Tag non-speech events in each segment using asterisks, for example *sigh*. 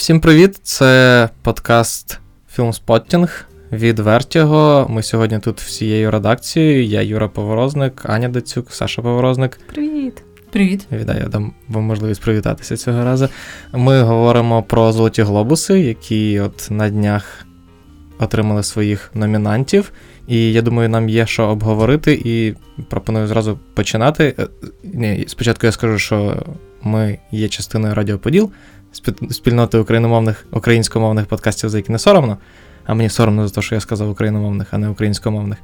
Всім привіт! Це подкаст Філмспоттінг від Вертіго. Ми сьогодні тут всією редакцією. Я Юра Поворозник, Аня Дацюк, Саша Поворозник. Привіт. Привіт. Вітаю, я дам вам можливість привітатися цього разу. Ми говоримо про золоті глобуси, які от на днях отримали своїх номінантів. І я думаю, нам є що обговорити, і пропоную зразу починати. Е, ні, Спочатку я скажу, що ми є частиною Радіо Поділ, спільноти україномовних українськомовних подкастів, за які не соромно. А мені соромно за те, що я сказав україномовних, а не українськомовних.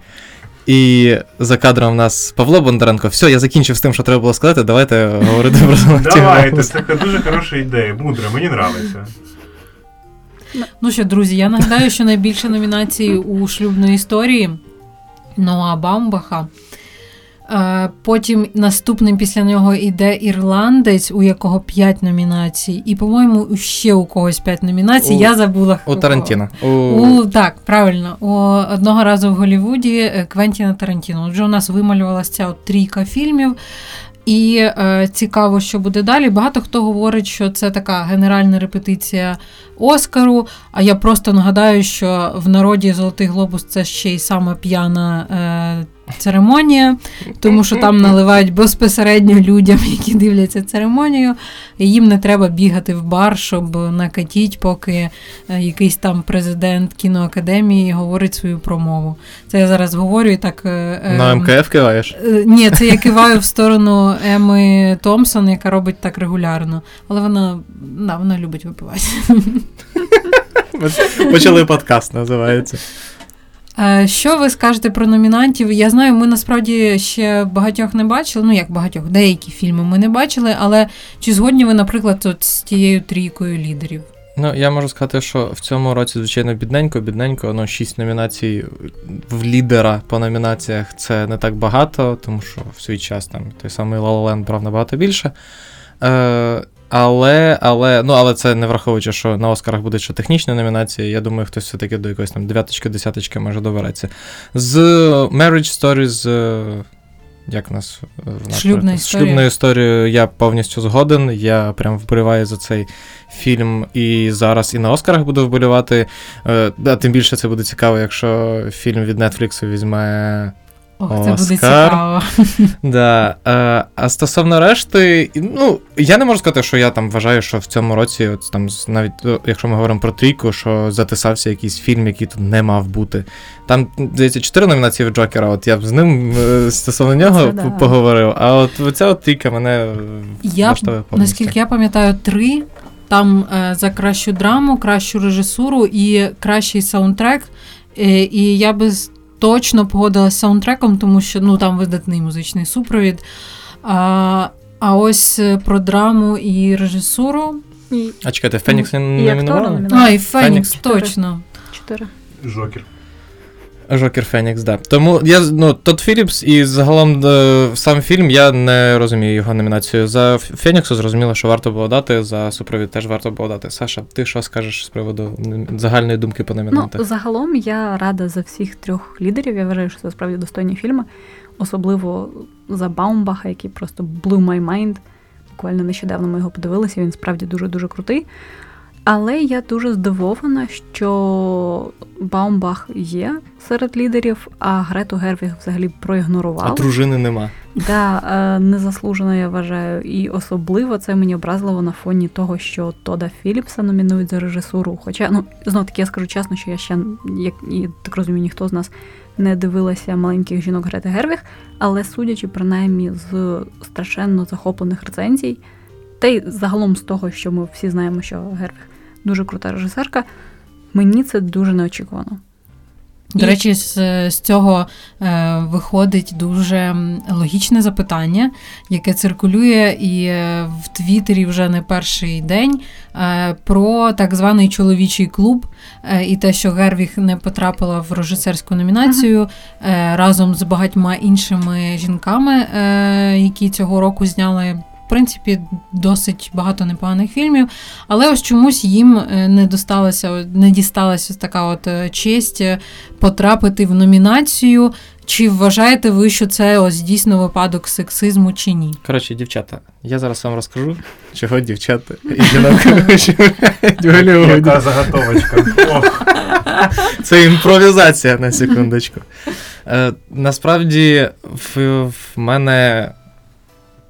І за кадром у нас Павло Бондаренко. Все, я закінчив з тим, що треба було сказати. Давайте говорити про *laughs* Давайте, це дуже хороша ідея, мудра, мені нравиться. Ну що, друзі, я нагадаю, що найбільше номінацій у шлюбної історії Ноа Баумбаха. Е, потім наступним після нього йде ірландець, у якого 5 номінацій, і, по-моєму, ще у когось 5 номінацій. У, я забула у Тарантіно. У... у так, правильно. У одного разу в Голлівуді е, Квентіна Тарантіно. Отже, у нас вималювалася ця от трійка фільмів. І е, цікаво, що буде далі. Багато хто говорить, що це така генеральна репетиція Оскару. А я просто нагадаю, що в народі Золотий Глобус це ще й саме п'яна е, церемонія, тому що там наливають безпосередньо людям, які дивляться церемонію. І їм не треба бігати в бар, щоб накатіть, поки е, якийсь там президент кіноакадемії говорить свою промову. Це я зараз говорю і так. Е, ем, На МКФ киваєш? Е, ні, це я киваю в сторону Еми Томпсон, яка робить так регулярно. Але вона, да, вона любить випивати. Почали подкаст, називається. Е, що ви скажете про номінантів? Я знаю, ми насправді ще багатьох не бачили. Ну як багатьох, деякі фільми ми не бачили, але чи згодні ви, наприклад, от з тією трійкою лідерів? Ну, я можу сказати, що в цьому році, звичайно, бідненько, бідненько, ну, шість номінацій в лідера по номінаціях це не так багато, тому що в свій час там той самий La брав набагато більше. Е, але але, ну, але це не враховуючи, що на Оскарах буде ще технічні номінації. Я думаю, хтось все-таки до якоїсь там дев'яточки, десяточки може добереться. З Marriage Stories, е, як нас е, Шлюбна історія. шлюбною історією я повністю згоден. Я прям вболіваю за цей фільм і зараз і на Оскарах буду вболівати. А е, Тим більше це буде цікаво, якщо фільм від Netflix візьме. Ох, це буде цікаво. *laughs* Да. А, а стосовно решти, ну, я не можу сказати, що я там вважаю, що в цьому році, от там навіть якщо ми говоримо про трійку, що затисався якийсь фільм, який тут не мав бути. Там, здається, чотири номінації в Джокера, от я б з ним е, стосовно нього це, да. поговорив. А от ця от трійка мене я, повністю. Наскільки я пам'ятаю, три. Там е, за кращу драму, кращу режисуру і кращий саундтрек. Е, і я би точно погодилася з саундтреком, тому що ну там видатний музичний супровід. А а ось е, про драму і режисуру. І... А чекайте, Фенікс не номінували? А, і Фенікс, точно. Чотири. Жокер. Жокер Фенікс, да. Тому я ну, Тодд Філіпс і загалом е, сам фільм я не розумію його номінацію. За Феніксу зрозуміло, що варто було дати, за супровід теж варто було дати. Саша, ти що скажеш з приводу загальної думки по номінантах? Ну, Загалом я рада за всіх трьох лідерів. Я вважаю, що це справді достойні фільми, особливо за Баумбаха, який просто blew my mind. Буквально нещодавно ми його подивилися, він справді дуже-дуже крутий. Але я дуже здивована, що Баумбах є серед лідерів, а Грету Гервіг взагалі проігнорував. А дружини нема. Да, е, незаслужено, я вважаю. І особливо це мені образливо на фоні того, що Тода Філіпса номінують за режисуру. Хоча, ну, знов таки я скажу чесно, що я ще, як і так розумію, ніхто з нас не дивилася маленьких жінок Грети Гервіг, але судячи принаймні з страшенно захоплених рецензій, та й загалом з того, що ми всі знаємо, що Гервіг дуже крута режисерка. Мені це дуже неочікувано. До речі, з, з цього е, виходить дуже логічне запитання, яке циркулює і е, в Твіттері вже не перший день е, про так званий чоловічий клуб е, і те, що Гервіг не потрапила в режисерську номінацію uh-huh. разом з багатьма іншими жінками, е, які цього року зняли в принципі досить багато непоганих фільмів. Але ось чомусь їм е, не досталася, не дісталася така от е, честь е, потрапити в номінацію. Чи вважаєте ви, що це ось дійсно випадок сексизму чи ні? Коротше, дівчата, я зараз вам розкажу, чого дівчата і жінок *laughs* в Голлівуді. Яка заготовочка. Це імпровізація на секундочку. Насправді, в мене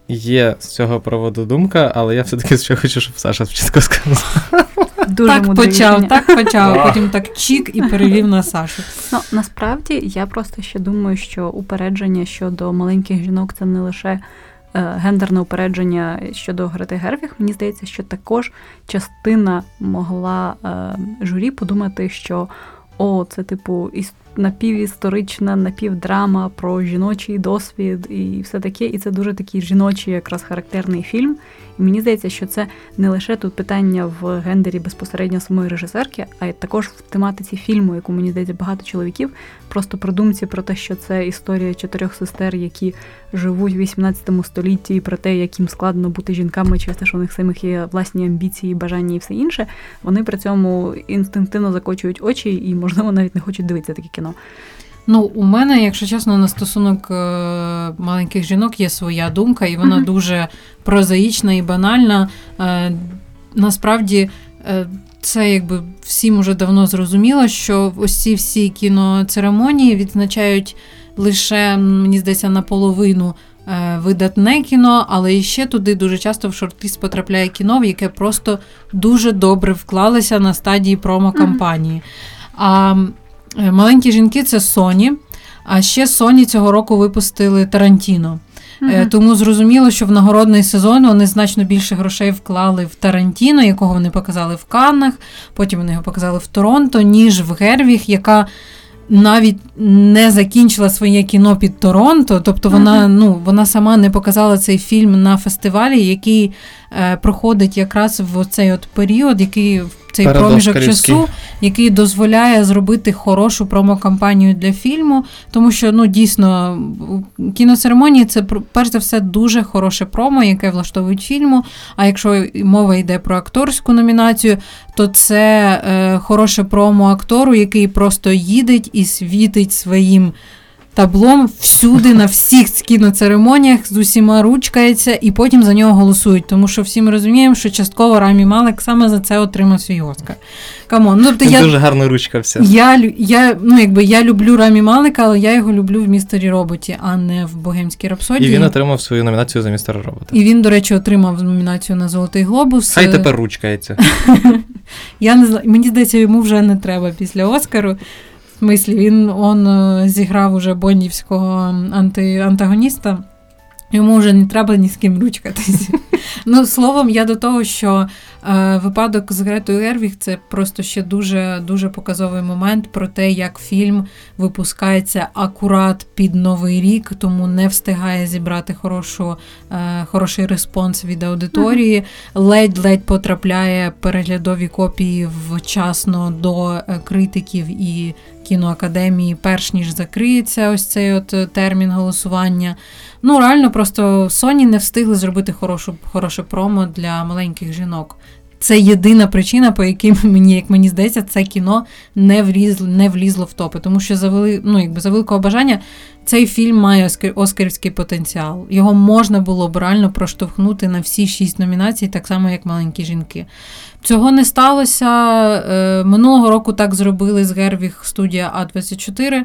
є з цього приводу думка, але я все-таки ще хочу, щоб Саша спочатку сказав. Дуже так почав, рішення. так почав, а потім так чік і перевів на Сашу. Ну, насправді я просто ще думаю, що упередження щодо маленьких жінок це не лише е, гендерне упередження щодо Грети Гервіг. Мені здається, що також частина могла е, журі подумати, що о, це типу іс- напівісторична, напівдрама про жіночий досвід і все таке. І це дуже такий жіночий, якраз характерний фільм. І мені здається, що це не лише тут питання в гендері безпосередньо самої режисерки, а й також в тематиці фільму, яку мені здається багато чоловіків. Просто про думці про те, що це історія чотирьох сестер, які живуть в 18 столітті, і про те, як їм складно бути жінками, через те, що у них самих є власні амбіції, бажання і все інше. Вони при цьому інстинктивно закочують очі і, можливо, навіть не хочуть дивитися таке кіно. Ну, у мене, якщо чесно, на стосунок е, маленьких жінок є своя думка, і вона Мгм. дуже прозаїчна і банальна. Е, насправді, е, це якби всім уже давно зрозуміло, що ось ці всі кіноцеремонії відзначають лише, мені здається, наполовину. Видатне кіно, але і ще туди дуже часто в шорт-ліст потрапляє кіно, в яке просто дуже добре вклалися на стадії промо-кампанії. А Е, Маленькі жінки це Sony. А ще Sony цього року випустили Тарантіно. Е, Мгм. Тому зрозуміло, що в нагородний сезон вони значно більше грошей вклали в Тарантіно, якого вони показали в Каннах, потім вони його показали в Торонто, ніж в Гервіг, яка навіть не закінчила своє кіно під Торонто. Тобто вона, Мгм. ну, вона сама не показала цей фільм на фестивалі, який е, проходить якраз в цей от період, який цей проміжок Передоскарівський. часу, який дозволяє зробити хорошу промокампанію для фільму, тому що ну дійсно кіноцеремонії це перш за все дуже хороше промо, яке влаштовують фільму. А якщо мова йде про акторську номінацію, то це е, хороше промо актору, який просто їздить і світить своїм. Таблом всюди, на всіх кіноцеремоніях з усіма ручкається, і потім за нього голосують. Тому що всі ми розуміємо, що частково Рамі Малек саме за це отримав свій Оскар. Come on, ну тобто я, дуже гарно ручкався. я, я, ну, якби я люблю Рамі Малека, але я його люблю в Містері Роботі, а не в Богемській І він отримав свою номінацію за Містера Робота. І він, до речі, отримав номінацію на Золотий Глобус. Хай тепер ручкається. *laughs* Я не знаю, мені здається, йому вже не треба після Оскару. В смислі, він он е, зіграв уже бондівського анти, антагоніста. Йому вже не треба ні з ким ручкатись. *laughs* ну, словом, я до того, що е, випадок з Гретою Гервіг це просто ще дуже дуже показовий момент про те, як фільм випускається акурат під новий рік, тому не встигає зібрати хорошу, е, хороший респонс від аудиторії. Ледь-ледь потрапляє переглядові копії вчасно до е, критиків і кіноакадемії, перш ніж закриється ось цей от е, термін голосування. Ну, реально, просто Sony не встигли зробити хорошу, хороше промо для маленьких жінок. Це єдина причина, по якій *laughs* мені, як мені здається, це кіно не влізло, не влізло в топи. Тому що за, вели, ну, якби за великого бажання цей фільм має оскар- оскарівський потенціал. Його можна було б реально проштовхнути на всі шість номінацій, так само як маленькі жінки. Цього не сталося. Е, Минулого року так зробили з Гервіг студія А24.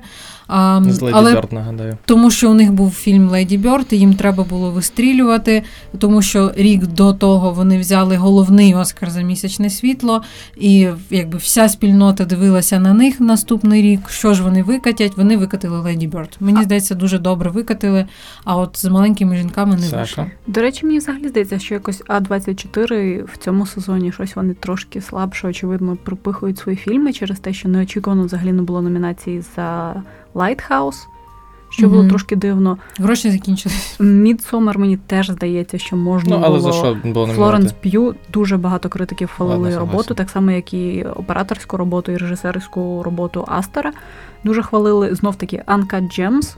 З Леді але Бёрд, нагадаю. тому що у них був фільм Леді Бьорд, і їм треба було вистрілювати, тому що рік до того вони взяли головний Оскар за місячне світло, і якби вся спільнота дивилася на них наступний рік. Що ж вони викатять? Вони викатили Леді Бьорд. Мені здається, дуже добре викатили. А от з маленькими жінками не вийшло. До речі, мені взагалі здається, що якось А24 в цьому сезоні щось вони трошки слабше, очевидно, пропихують свої фільми через те, що неочікувано взагалі не було номінації за Lighthouse, що було трошки дивно. Гроші закінчились. Мідсомер мені теж здається, що можна Ну, але було. за що було Флоренс? П'ю дуже багато критиків хвалили Ладно, роботу, согласен. так само як і операторську роботу, і режисерську роботу Астера. Дуже хвалили знов таки Uncut Gems.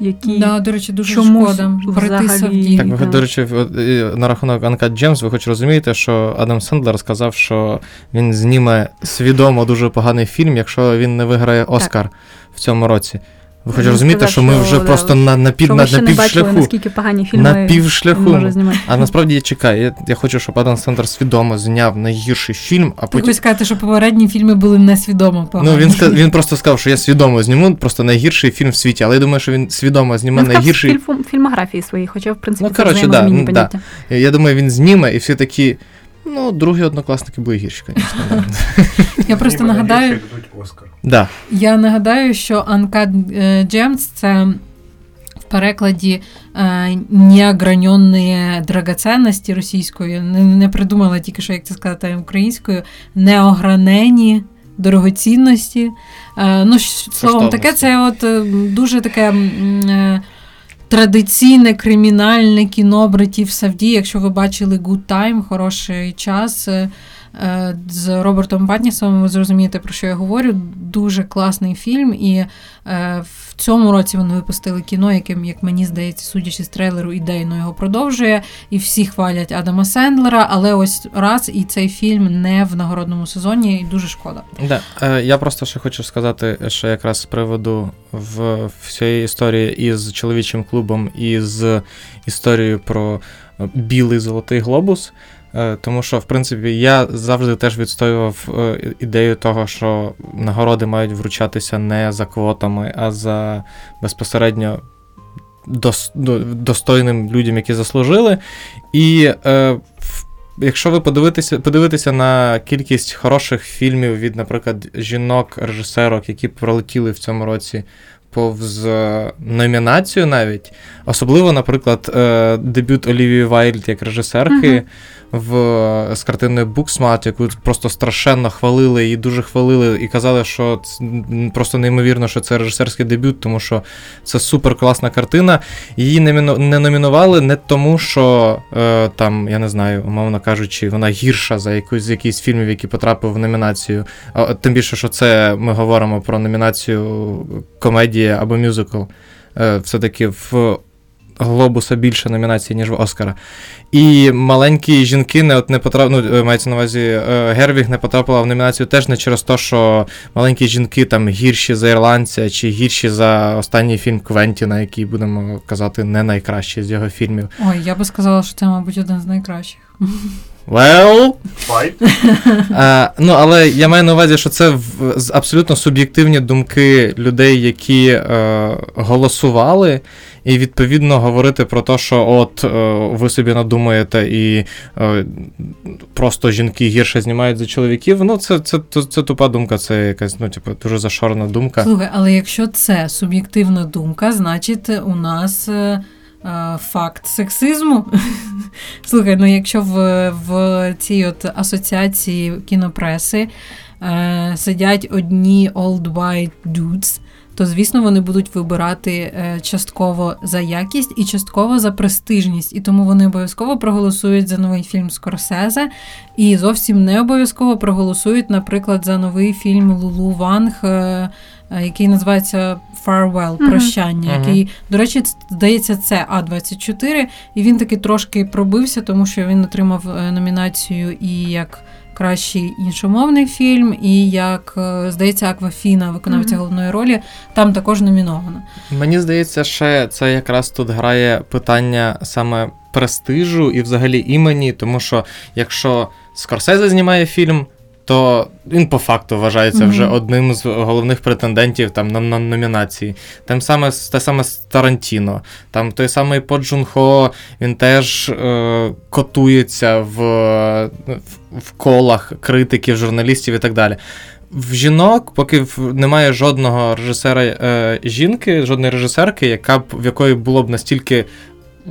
які Да, до речі, дуже чомусь шкода. Взагалі-. Так, ви, до речі, е, на рахунок Uncut Gems, ви хоч розумієте, що Адам Сендлер сказав, що він зніме свідомо дуже поганий фільм, якщо він не виграє Оскар в цьому році. Ви хоч розумієте, що ми вже да, просто на, на, пів, що на, ще на не бачили, півшляху. наскільки погані фільми На півшляху. А насправді я чекаю. Я, я хочу, щоб Адам Сендлер свідомо зняв найгірший фільм, а потім. хочеш сказати, що попередні фільми були несвідомо погані. Ну, він, ска- він просто сказав, що я свідомо зніму просто найгірший фільм в світі, але я думаю, що він свідомо зніме Він найгірший. фільм, фільмографії своїй, хоча, в принципі, Ну, це коротше, взаємозамінні да. Я думаю, він зніме, і всі такі. Ну, другі однокласники були гірші, звісно. *laughs* Я просто нагадаю. Да. Я нагадаю, що Uncut е, Gems – це в перекладі е, неограненні драгоценності російською. Не, придумала тільки що, як це сказати українською. Неогранені дорогоцінності. Е, ну, словом, таке це от дуже таке. Традиційне кримінальне кіно братів Савді. Якщо ви бачили Good Time, хороший час е, з Робертом Патнісом, ви зрозумієте, про що я говорю. Дуже класний фільм. І е, в цьому році вони випустили кіно, яким, як мені здається, судячи з трейлеру, ідейно його продовжує. І всі хвалять Адама Сендлера, але ось раз і цей фільм не в нагородному сезоні, і дуже шкода. Да. Е, я просто ще хочу сказати, що якраз з приводу в всієї історії із чоловічим клубом і з історією про е, білий золотий глобус. Е, Тому що, в принципі, я завжди теж відстоював е, ідею того, що нагороди мають вручатися не за квотами, а за безпосередньо дос- достойним людям, які заслужили. І е, якщо ви подивитеся, подивитеся на кількість хороших фільмів від, наприклад, жінок-режисерок, які пролетіли в цьому році повз е, номінацію навіть, особливо, наприклад, е, дебют Олівії Вайлд як режисерки. Мгм. В, з картиною Booksmart, яку просто страшенно хвалили і дуже хвалили, і казали, що це просто неймовірно, що це режисерський дебют, тому що це супер класна картина. Її не, номінували не тому, що е, там, я не знаю, умовно кажучи, вона гірша за якусь з якихось фільмів, які потрапив в номінацію. А, тим більше, що це ми говоримо про номінацію комедія або мюзикл. Е, все-таки в Глобуса більше номінацій, ніж в Оскара. І маленькі жінки не от не потрапили, ну, е, мається на увазі, е, Гервіг не потрапила в номінацію теж не через те, що маленькі жінки там гірші за ірландця чи гірші за останній фільм Квентіна, який будемо казати не найкращий з його фільмів. Ой, я би сказала, що це, мабуть, один з найкращих. Well. *laughs* Е, ну, але я маю на увазі, що це в, абсолютно суб'єктивні думки людей, які е, голосували, і відповідно говорити про те, що от е, ви собі надумаєте і е, просто жінки гірше знімають за чоловіків. Ну, це, це, це, це тупа думка, це якась ну, типу, дуже зашорена думка. Слухай, але якщо це суб'єктивна думка, значить у нас е, е, факт сексизму. *laughs* Слухай, ну якщо в, в цій от асоціації кінопреси е, сидять одні old white dudes, то звісно вони будуть вибирати е, частково за якість і частково за престижність. І тому вони обов'язково проголосують за новий фільм Скорсезе, і зовсім не обов'язково проголосують, наприклад, за новий фільм Лулу Ванг. Е, Який називається Farewell, прощання, Мгм. який, до речі, здається, це А24, і він таки трошки пробився, тому що він отримав е, номінацію і як кращий іншомовний фільм, і як, е, здається, Аквафіна, виконавця Мгм. головної ролі, там також номіновано. Мені здається, ще це якраз тут грає питання саме престижу і взагалі імені, тому що якщо Скорсезе знімає фільм, то він по факту вважається Мгм. вже одним з головних претендентів там на, на номінації. Тим саме те саме з Тарантіно. Там той самий По Джун Хо, він теж е, котується в, в, в колах критиків, журналістів і так далі. В жінок, поки немає жодного режисера е, жінки, жодної режисерки, яка б в якої було б настільки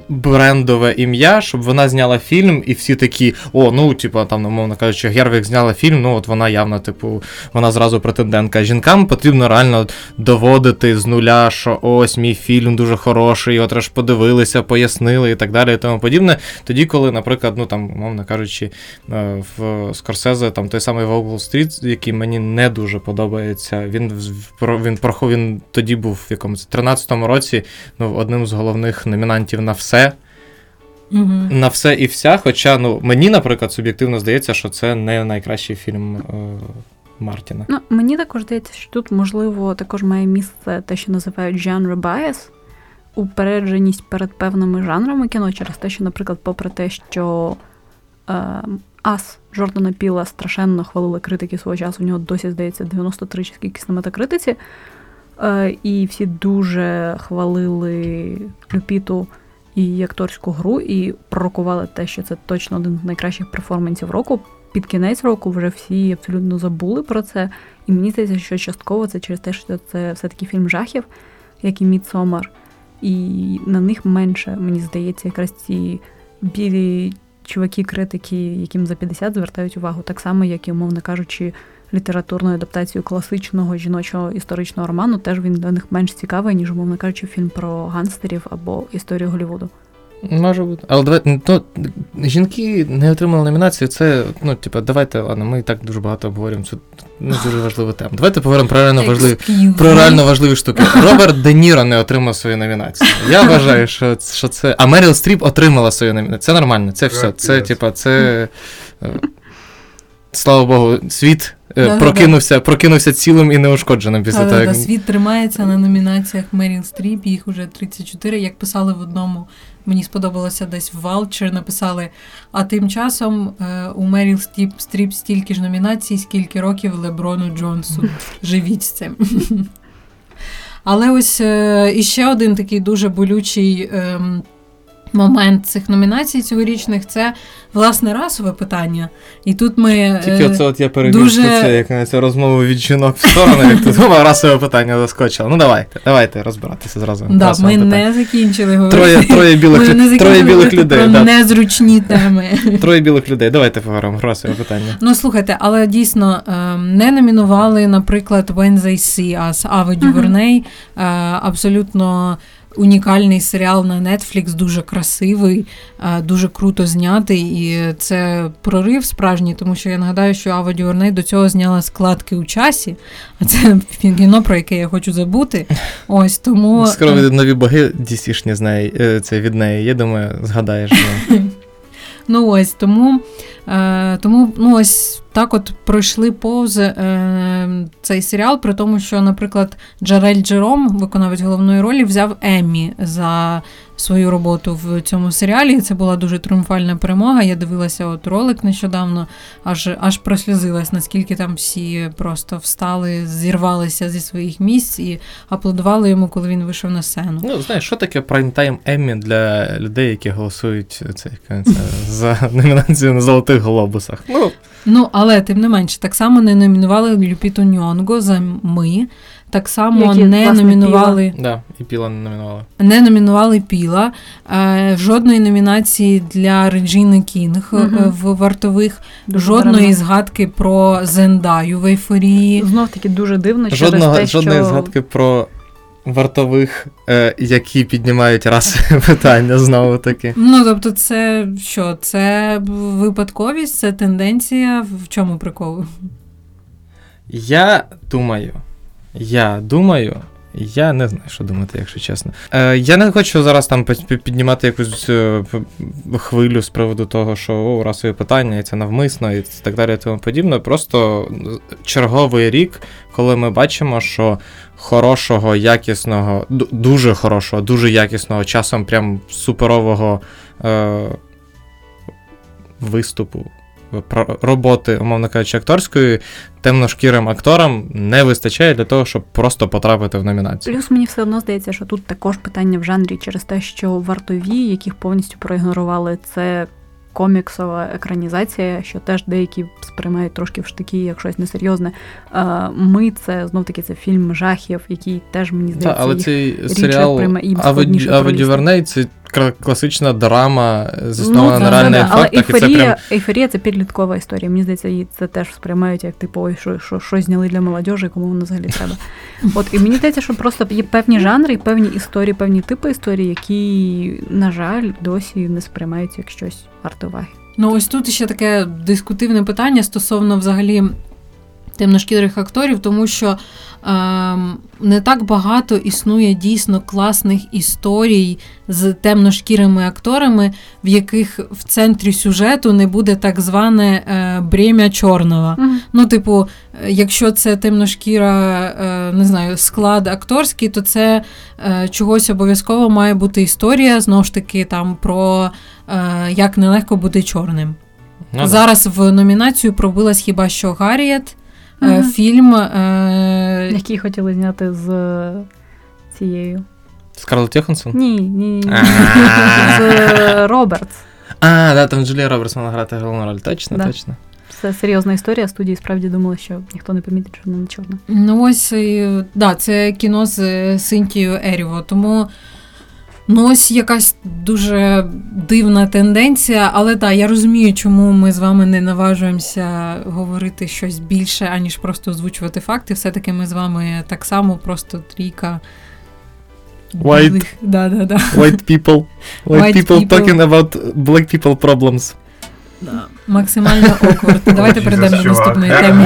брендове ім'я, щоб вона зняла фільм, і всі такі, о, ну, типу, там, умовно кажучи, Гервік зняла фільм, ну от вона явно, типу, вона зразу претендентка. Жінкам потрібно реально доводити з нуля, що ось мій фільм дуже хороший, його ж подивилися, пояснили і так далі, і тому подібне. Тоді, коли, наприклад, ну там, умовно кажучи, е, в Скорсезе там той самий Волк Стріт, який мені не дуже подобається, він він, він, він тоді був в якомусь 13-му році ну, одним з головних номінантів на все. Угу. На все і вся. Хоча ну, мені, наприклад, суб'єктивно здається, що це не найкращий фільм е, Мартіна. Ну, Мені також здається, що тут, можливо, також має місце те, що називають genre bias, упередженість перед певними жанрами кіно, через те, що, наприклад, попри те, що е, Ас Джордана Піла страшенно хвалили критики свого часу, у нього досі здається 93 чи скільки метакритиці. Е, і всі дуже хвалили Люпіту і акторську гру, і пророкували те, що це точно один з найкращих перформансів року. Під кінець року вже всі абсолютно забули про це. І мені здається, що частково це через те, що це все-таки фільм жахів, як і Мідсомар. І на них менше, мені здається, якраз ці білі чуваки-критики, яким за 50 звертають увагу, так само, як і, умовно кажучи, літературною адаптацією класичного жіночого історичного роману, теж він для них менш цікавий, ніж, умовно кажучи, фільм про гангстерів або історію Голлівуду. Може бути. Але давайте ну, жінки не отримали номінацію. Це, ну, типу, давайте, ладно, ми і так дуже багато обговорюємо цю не дуже важливу тему. Давайте поговоримо про реально важливі про реально важливі штуки. Роберт Де Ніро не отримав свою номінацію. Я вважаю, що що це. А Меріл Стріп отримала свою номінацію. Це нормально, це все. Це, типа, це. Слава Богу, світ е, прокинувся прокинувся цілим і неушкодженим після того. Як... Світ тримається на номінаціях Меріл Стріп, їх уже 34, як писали в одному. Мені сподобалося десь в Vulture, написали. А тим часом е, у Меріл Стріп, Стріп стільки ж номінацій, скільки років Леброну Джонсу. *laughs* Живіть з цим. *laughs* Але ось е, іще один такий дуже болючий. Е, момент цих номінацій цьогорічних це власне расове питання. І тут ми тільки е, оце от я перевів дуже... це, як на цю розмову від жінок в сторону, як ти думав, расове питання заскочило. Ну давайте, давайте розбиратися зразу. Да, Ми питання. не закінчили говорити. Троє троє білих ми троє білих людей. Про да. незручні *laughs* теми. Троє білих людей. Давайте поговоримо расове питання. Ну слухайте, але дійсно ем, не номінували, наприклад, When They See Us, Ава Дюверней, абсолютно унікальний серіал на Netflix, дуже красивий, е, дуже круто знятий. І це прорив справжній, тому що я нагадаю, що Ава Дюрней до цього зняла складки у часі, а це кіно, про яке я хочу забути. Ось тому скоро е, нові боги дісішні з неї е, це від неї. Я думаю, згадаєш. *laughs* Ну ось тому тому ну ось так от пройшли повз е, цей серіал, при тому, що, наприклад, Джарель Джером, виконавець головної ролі, взяв Еммі за свою роботу в цьому серіалі. Це була дуже тріумфальна перемога. Я дивилася от ролик нещодавно, аж аж прослізилась, наскільки там всі просто встали, зірвалися зі своїх місць і аплодували йому, коли він вийшов на сцену. Ну, знаєш, що таке прайм-тайм Еммі для людей, які голосують це, це, за номінацію на золотих глобусах? Ну, Ну, але тим не менше, так само не номінували Люпіту Ньонго за ми. Так само Які, не власне, номінували піла. Да, і піла не номінували. Не номінували піла. Е, жодної номінації для Реджіни Кінг угу. в вартових, дуже жодної даремно. згадки про Зендаю в ейфорії. Знов таки дуже дивно, Жодного, через те, жодної що... згадки про вартових, е, які піднімають раз *laughs* питання знову таки. Ну тобто, це що? Це випадковість, це тенденція. В чому прикол? Я думаю, я думаю. Я не знаю, що думати, якщо чесно. Е, Я не хочу зараз там піднімати якусь е, хвилю з приводу того, що о, расові питання, і це навмисно, і так далі, і тому подібне. Просто черговий рік, коли ми бачимо, що хорошого, якісного, дуже хорошого, дуже якісного, часом прям суперового е, виступу роботи, умовно кажучи, акторської темношкірим акторам не вистачає для того, щоб просто потрапити в номінацію. Плюс мені все одно здається, що тут також питання в жанрі через те, що вартові, яких повністю проігнорували, це коміксова екранізація, що теж деякі сприймають трошки в штики, як щось несерйозне. Ми це знов таки це фільм жахів, який теж мені здається. Так, але цей серіал Аводюверней це класична драма, заснована Ну, на реальних да, да. Але фактах, і це ейфорія, прям ейфорія це підліткова історія. Мені здається, її це теж сприймають як типу, ой, що, що, що зняли для молодежі, кому воно взагалі треба. *laughs* От і мені здається, що просто є певні жанри, і певні історії, певні типи історії, які, на жаль, досі не сприймаються як щось варте уваги. Ну, ось тут ще таке дискутивне питання стосовно взагалі темношкірих акторів, тому що ем, не так багато існує дійсно класних історій з темношкірими акторами, в яких в центрі сюжету не буде так зване е, бремя чорного. Ну, типу, е, якщо це темношкіра, е, не знаю, склад акторський, то це е, чогось обов'язково має бути історія, знову ж таки, там про е, як нелегко бути чорним. ну, да. Зараз в номінацію пробилась хіба що Гарріет, е, Мгм. фільм. Е, Які хотіли зняти з е, цією. Скарлетт Йоханссон? Ні, ні, ні. З е, Робертс. А, да, там Джулія Робертс мала грати головну роль. Точно, Да. точно. Це серйозна історія. Студії справді думали, що ніхто не помітить, що вона не чорна. Ну, ось, да, це кіно з Синтією Еріво. Тому ну, ось якась дуже дивна тенденція. Але так, я розумію, чому ми з вами не наважуємося говорити щось більше, аніж просто озвучувати факти. Все-таки ми з вами так само, просто трійка. White. білих- Да, да, да. White people. White, White people, people. talking about black people problems. Максимально awkward. Давайте перейдемо до наступної теми.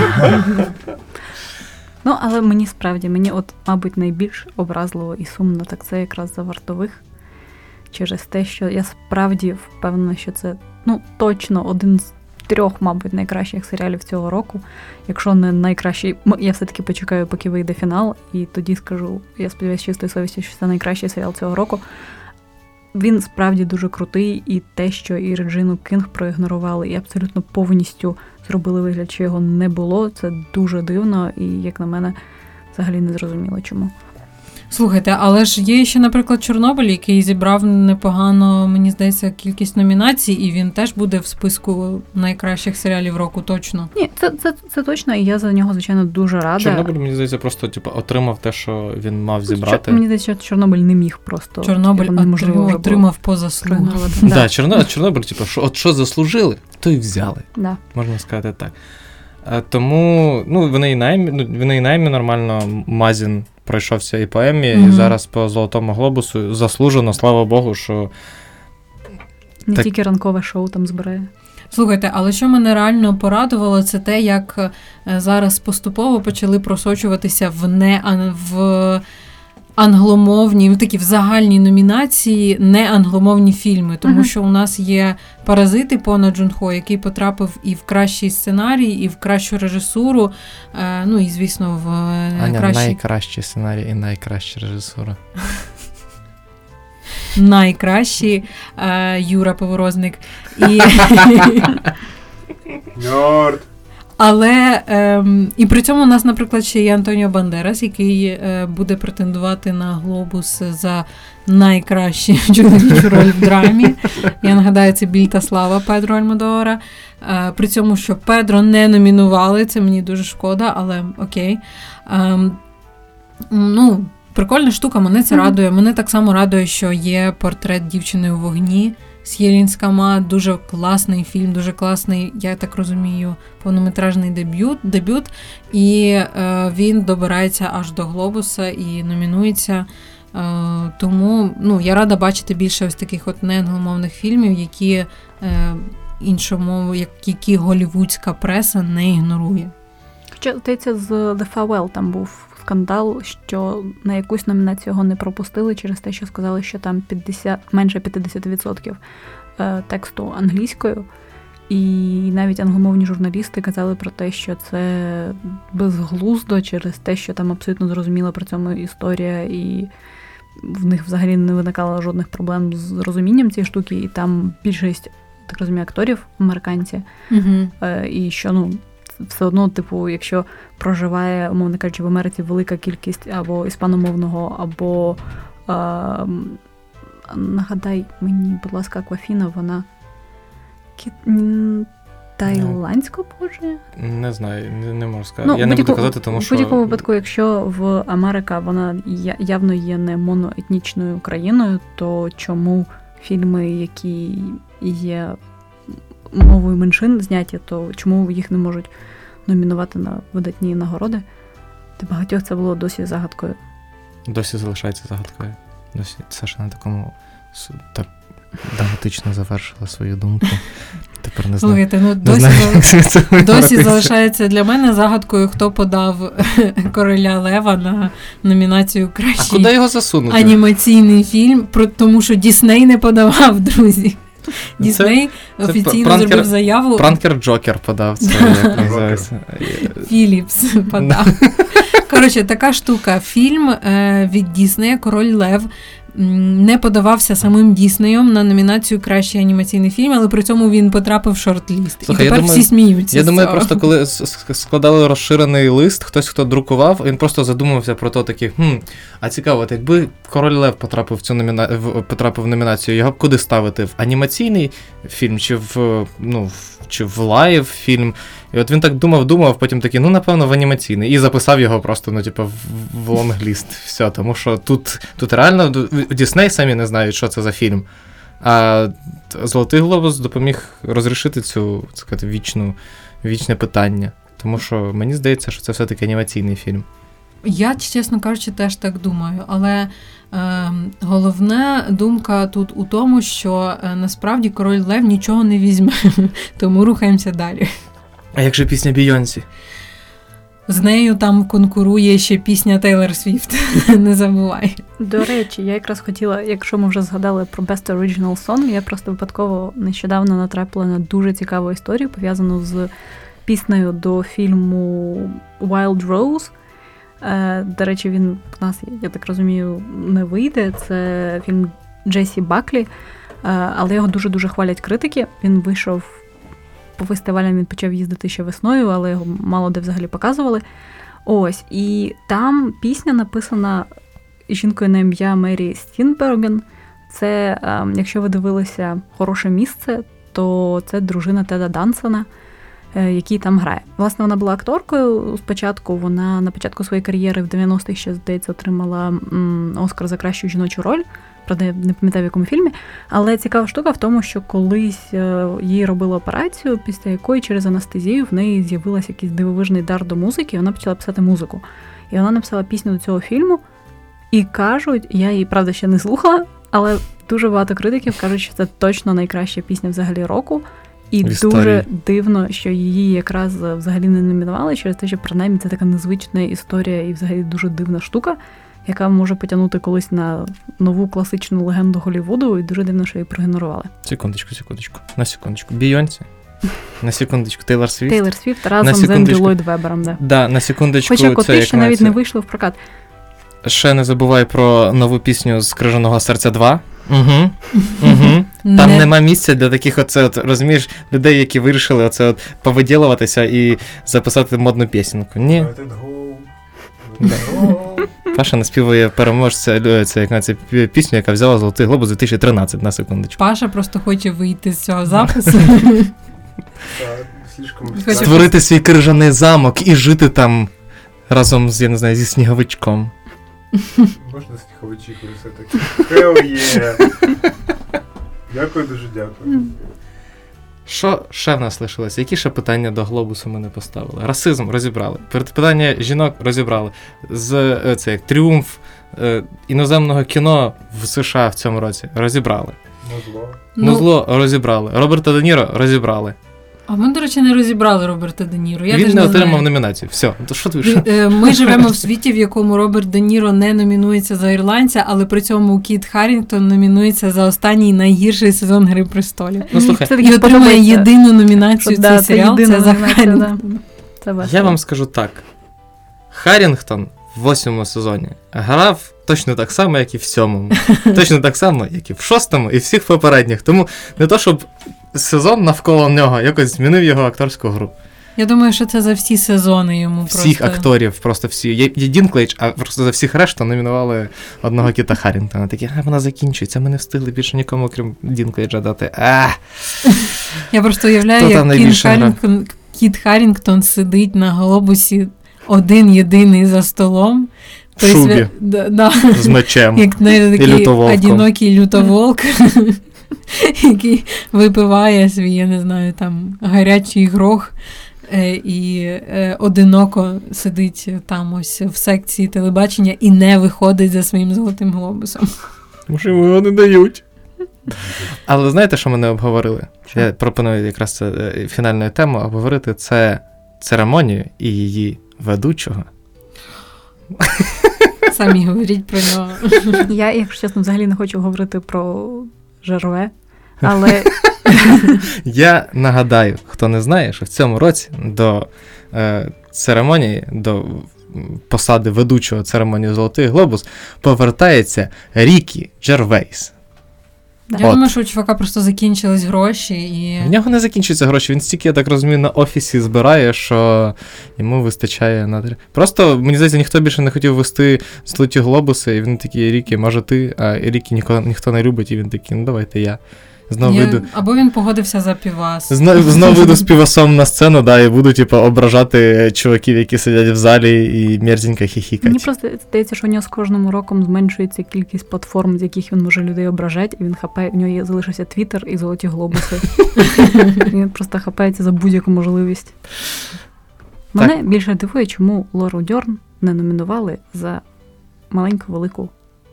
Ну, але мені справді, мені, от, мабуть, найбільш образливо і сумно, так це якраз за вартових. Через те, що я справді впевнена, що це ну, точно один з трьох, мабуть, найкращих серіалів цього року. Якщо не найкращий, я все-таки почекаю, поки вийде фінал, і тоді скажу, я сподіваюся, чистою совістю, що це найкращий серіал цього року. Він справді дуже крутий, і те, що і Реджину Кінг проігнорували, і абсолютно повністю зробили вигляд, що його не було. Це дуже дивно, і, як на мене, взагалі не зрозуміло чому. Слухайте, але ж є ще, наприклад, Чорнобиль, який зібрав непогано, мені здається, кількість номінацій, і він теж буде в списку найкращих серіалів року, точно. Ні, це, це, це точно, і я за нього, звичайно, дуже рада. Чорнобиль, мені здається, просто типу, отримав те, що він мав Чор- зібрати. Мені здається, Чорнобиль не міг просто. Чорнобиль його неможливо отримав, отримав по заслугам. Да, *laughs* Да, Чорно, Чорнобиль, типу, що, от що заслужили, то й взяли. да. можна сказати так. Е, Тому ну, вони і наймі, ну, вони і наймі нормально. Мазін пройшовся і по Еммі, Мгм. і зараз по Золотому глобусу заслужено, слава Богу, що Не Так. тільки ранкове шоу там збирає. Слухайте, але що мене реально порадувало, це те, як е, зараз поступово почали просочуватися в не в англомовні, в такі в загальні номінації не англомовні фільми, тому Мгм. що у нас є паразити Пона Джунхо, який потрапив і в кращий сценарій, і в кращу режисуру. е, Ну і звісно, в е, Аня кращий найкращий сценарій і найкраща режисура. *laughs* найкращий е, Юра Поворозник. І. *laughs* але ем, і при цьому у нас, наприклад, ще є Антоніо Бандерас, який е, буде претендувати на глобус за найкращу *laughs* чоловічу роль в драмі. Я нагадаю, це біль та слава Педро Альмодора. Е, при цьому, що Педро не номінували, це мені дуже шкода, але окей. Ем, ну, прикольна штука, мене це Мгм. радує. Мене так само радує, що є портрет дівчини у вогні. Сєлінськама, дуже класний фільм, дуже класний, я так розумію, повнометражний дебют. дебют. І е, він добирається аж до глобуса і номінується. Е, тому ну, я рада бачити більше ось таких от неангломовних фільмів, які е, іншомов, як- які голівудська преса не ігнорує. Хоча, здається, з The Farewell там був скандал, що на якусь номінацію його не пропустили через те, що сказали, що там 50, менше 50% е, тексту англійською. І навіть англомовні журналісти казали про те, що це безглуздо через те, що там абсолютно зрозуміла при цьому історія, і в них взагалі не виникало жодних проблем з розумінням цієї штуки, і там більшість, так розумію, акторів американці. Угу. І що ну все одно, типу, якщо проживає, умовно кажучи, в Америці велика кількість або іспаномовного, або е, нагадай мені, будь ласка, Аквафіна, вона тайландського походження? Не знаю, не, не можу сказати. Ну, Я не буду казати, тому в будь-якому випадку, якщо в Америка вона явно є не моноетнічною країною, то чому фільми, які є мовою меншин зняті, то чому їх не можуть номінувати на видатні нагороди? Для багатьох це було досі загадкою. Досі залишається загадкою. Досі Саша на такому так драматично завершила свою думку. *laughs* Тепер не знаю. Слухайте, ну Не досі, знаю, зал- як це досі залишається для мене загадкою, хто подав *laughs* короля Лева на номінацію А куди його засунути? анімаційний фільм, тому що Дісней не подавав, *laughs* друзі. Це- Дісней офіційно пранкер- зробив заяву. Пранкер Джокер подав це, як називається. Філіпс *laughs* подав. Коротше, така штука. Фільм е, від Діснея Король Лев не подавався самим Діснеєм на номінацію Кращий анімаційний фільм, але при цьому він потрапив в шорт-ліст. Слухай, І тепер думаю- всі сміються. Я думаю, просто коли складали розширений лист, хтось, хто друкував, він просто задумався про то такий, хм, а цікаво, от якби Король Лев потрапив в цю номіна... потрапив в номінацію, його б куди ставити? В анімаційний фільм чи в ну, в- чи в live фільм? І от він так думав, думав, потім такий, ну напевно, в анімаційний. І записав його просто, ну, типу, в, лонгліст. Все, тому що тут, тут реально Дісней самі не знають, що це за фільм. А Золотий глобус допоміг розрішити цю так сказати, вічну, вічне питання. Тому що мені здається, що це все-таки анімаційний фільм. Я, чесно кажучи, теж так думаю. Але е, головна думка тут у тому, що е, насправді король Лев нічого не візьме, *laughs* тому рухаємося далі. А як же пісня Бійонсі? З нею там конкурує ще пісня Тейлор Свіфт. *laughs* Не забувай. До речі, я якраз хотіла, якщо ми вже згадали про Best Original Song, я просто випадково нещодавно натрапила на дуже цікаву історію, пов'язану з піснею до фільму Wild Rose. Е, До речі, він в нас, я так розумію, не вийде. Це фільм Джесі Баклі, е, але його дуже-дуже хвалять критики. Він вийшов по фестивалям, він почав їздити ще весною, але його мало де взагалі показували. Ось, і там пісня написана жінкою на ім'я Мері Стінберген. Це, е, якщо ви дивилися хороше місце, то це дружина Теда Дансона, е, який там грає. Власне, вона була акторкою спочатку. Вона на початку своєї кар'єри в 90-х ще, здається, отримала Оскар за кращу жіночу роль. Правда, я не пам'ятаю в якому фільмі. Але цікава штука в тому, що колись е, їй робили операцію, після якої через анестезію в неї з'явився якийсь дивовижний дар до музики, і вона почала писати музику. І вона написала пісню до цього фільму. І кажуть, я її правда ще не слухала, але дуже багато критиків кажуть, що це точно найкраща пісня взагалі року. І В дуже дивно, що її якраз е, взагалі не номінували через те, що принаймні це така незвична історія і взагалі дуже дивна штука, яка може потягнути колись на нову класичну легенду Голлівуду, і дуже дивно, що її проігнорували. Секундочку, секундочку. На секундочку. Бійонсі. На секундочку. Тейлор Свіфт. Тейлор Свіфт разом з Ендрю. Ллойд Вебером. Да. Да, на секундочку. Хоча це коти як ще навіть називається? не вийшли в прокат. Ще не забувай про нову пісню з Крижаного серця 2. Угу. Угу. Там Не- нема місця для таких, оце, от, розумієш, людей, які вирішили оце от повиділуватися і записати модну пісеньку. Ні, *laughs* Паша наспівує переможця, е, це як це пісню, яка взяла Золотий Глобус 2013 на секундочку. Паша просто хоче вийти з цього запису. *laughs* Створити свій крижаний замок і жити там разом з, я не знаю, зі сніговичком. Можна сніговичіку все-таки. Hell *laughs* yeah. Дякую, дуже дякую. Що ще в нас лишилося? Які ще питання до глобусу ми не поставили? Расизм розібрали. Перед- Питання жінок розібрали. З е, це як тріумф е, іноземного кіно в США в цьому році розібрали. Ну зло. Ну, зло розібрали. Роберта Де Ніро розібрали. А ми, до речі, не розібрали Роберта Де Ніро. Я Він теж не отримав знаю. номінацію. Все, то що ти? Е, Ми живемо в *laughs* світі, в якому Роберт Де Ніро не номінується за ірландця, але при цьому Кіт Харрінгтон номінується за останній найгірший сезон Гри престолів. Ну слухай, І отримує подобається, єдину номінацію що, цей да, серіал. Це, єдина за да. Харрінгтон. Це я вам скажу так. Харрінгтон в восьмому сезоні грав точно так само, як і в сьомому. *laughs* Точно так само, як і в шостому, і всіх попередніх. Тому не то, щоб сезон навколо нього якось змінив його акторську гру. Я думаю, що це за всі сезони йому Всіх просто. акторів, просто всі. Є, є Дінклейдж, а просто за всіх решта номінували одного Кіта Харрінгтона. Такі, а вона закінчується, ми не встигли більше нікому, крім Дінклейджа дати. А, *laughs* Я просто уявляю, як Кіт? Харрінгтон, Кіт Харрінгтон сидить на глобусі один єдиний за столом. в шубі свя- да, да, з мечем. як знаєте, такий одинокий лютоволк. *laughs* *laughs* який випиває свій, я не знаю, там гарячий грох. е, І е, одиноко сидить там ось в секції телебачення і не виходить за своїм золотим глобусом. Тому що його не дають. Але знаєте, що ми не обговорили? Що? Я пропоную якраз це е, фінальною темою обговорити це церемонію і її ведучого. Самі говоріть про нього. Я, якщо чесно, взагалі не хочу говорити про Жерве, але *laughs* Я нагадаю, хто не знає, що в цьому році до е, церемонії, до посади ведучого церемонії Золотий Глобус повертається Рікі Джервейс. Я От. думаю, що у чувака просто закінчились гроші і. В нього не закінчуються гроші. Він стільки, я так розумію, на офісі збирає, що йому вистачає на Просто мені здається, ніхто більше не хотів вести золоті глобуси, і він такий Рікі, може ти, а Рікі ніхто, ніхто не любить, і він такий, ну давайте я. Знову Я- Або він погодився за півас. Знову, *laughs* знову вийду з півасом на сцену, да, і буду, типу, ображати чуваків, які сидять в залі і мерзенько хіхікать. мені просто здається, що у нього з кожним роком зменшується кількість платформ, з яких він може людей ображати, і він хапає, у нього є, залишився Твіттер і золоті глобуси. *laughs* Він просто хапається за будь-яку можливість. Мене більше дивує, чому Лору Дьорн не номінували за маленьку велику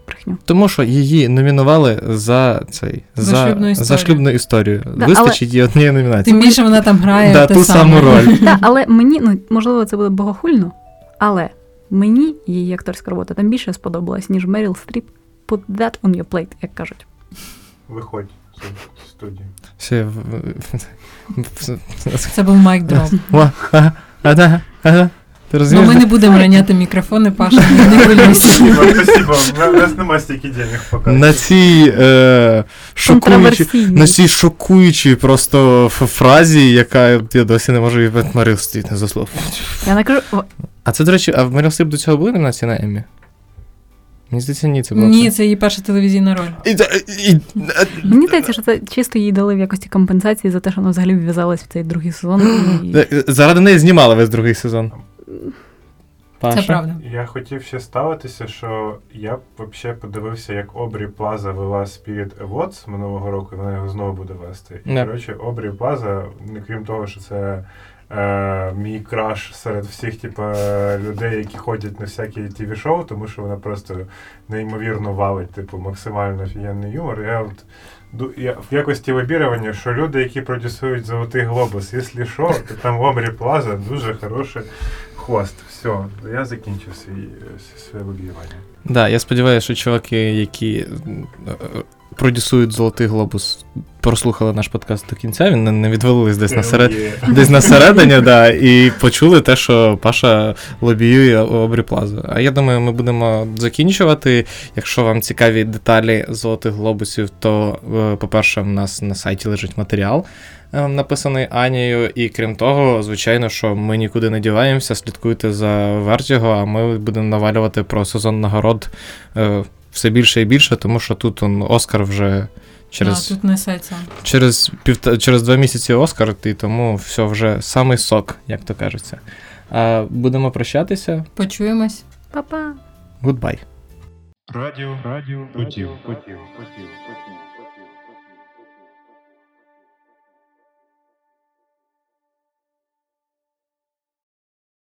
брехню. Тому що її номінували за цей За за, шлюбну за історію. шлюбну історію. Да, Вистачить їй однієї номінації. Тим більше вона там грає Да, те ту саме. саму роль. *laughs* Так, але мені, ну можливо, це буде богохульно, але мені її акторська робота там більше сподобалась, ніж Меріл Стріп. Put that on your plate, як кажуть. Виходь з студії. Все, Це був mic drop. Ага, ага, Ти Ну, ми не будемо раняти мікрофони, Паша, не хвилюйся. Спасибо, спасибо. У нас нема стільки денег поки. На цій е, шокуючій, на цій шокуючій просто фразі, яка я досі не можу її Марил Стріп не заслов. Я не кажу, А це, до речі, а в Меріл Стріп до цього були номінації на Еммі? Мені здається, ні, це було. Ні, це її перша телевізійна роль. І, і, і, мені здається, що це чисто їй дали в якості компенсації за те, що вона взагалі вв'язалась в цей другий сезон. І... е, Заради неї знімали весь другий сезон. Паша? Це правда. Я хотів ще ставитися, що я б взагалі подивився, як Обрі Плаза вела Spirit Awards минулого року, і вона його знову буде вести. І, Да. коротше, Обрі Плаза, не крім того, що це е, мій краш серед всіх, типу, людей, які ходять на всякі тіві-шоу, тому що вона просто неймовірно валить, типу, максимально офігенний юмор. Я от ду- я, в якості лобірування, що люди, які продюсують Золотий Глобус, якщо що, то там Обрі Плаза дуже хороший хвост. Все, я закінчив свій, е, своє лобіювання. Да, я сподіваюся, що чуваки, які е, продюсують Золотий Глобус, прослухали наш подкаст до кінця, він не- відвалились десь на серед... Є. десь на *laughs* середині, да, і почули те, що Паша лобіює Обрі Плазу. А я думаю, ми будемо закінчувати. Якщо вам цікаві деталі золотих глобусів, то, е, по-перше, в нас на сайті лежить матеріал. е, Написаний Анією, і крім того, звичайно, що ми нікуди не діваємося, слідкуйте за Вертіго, а ми будемо навалювати про сезон нагород е, все більше і більше, тому що тут он, Оскар вже через А, тут несеться. через, півта, через два місяці Оскар, і тому все вже самий сок, як то кажеться. А будемо прощатися. Почуємось. Па-па! Гудбай. Радіо, радіо, потів, потів, потів, потів.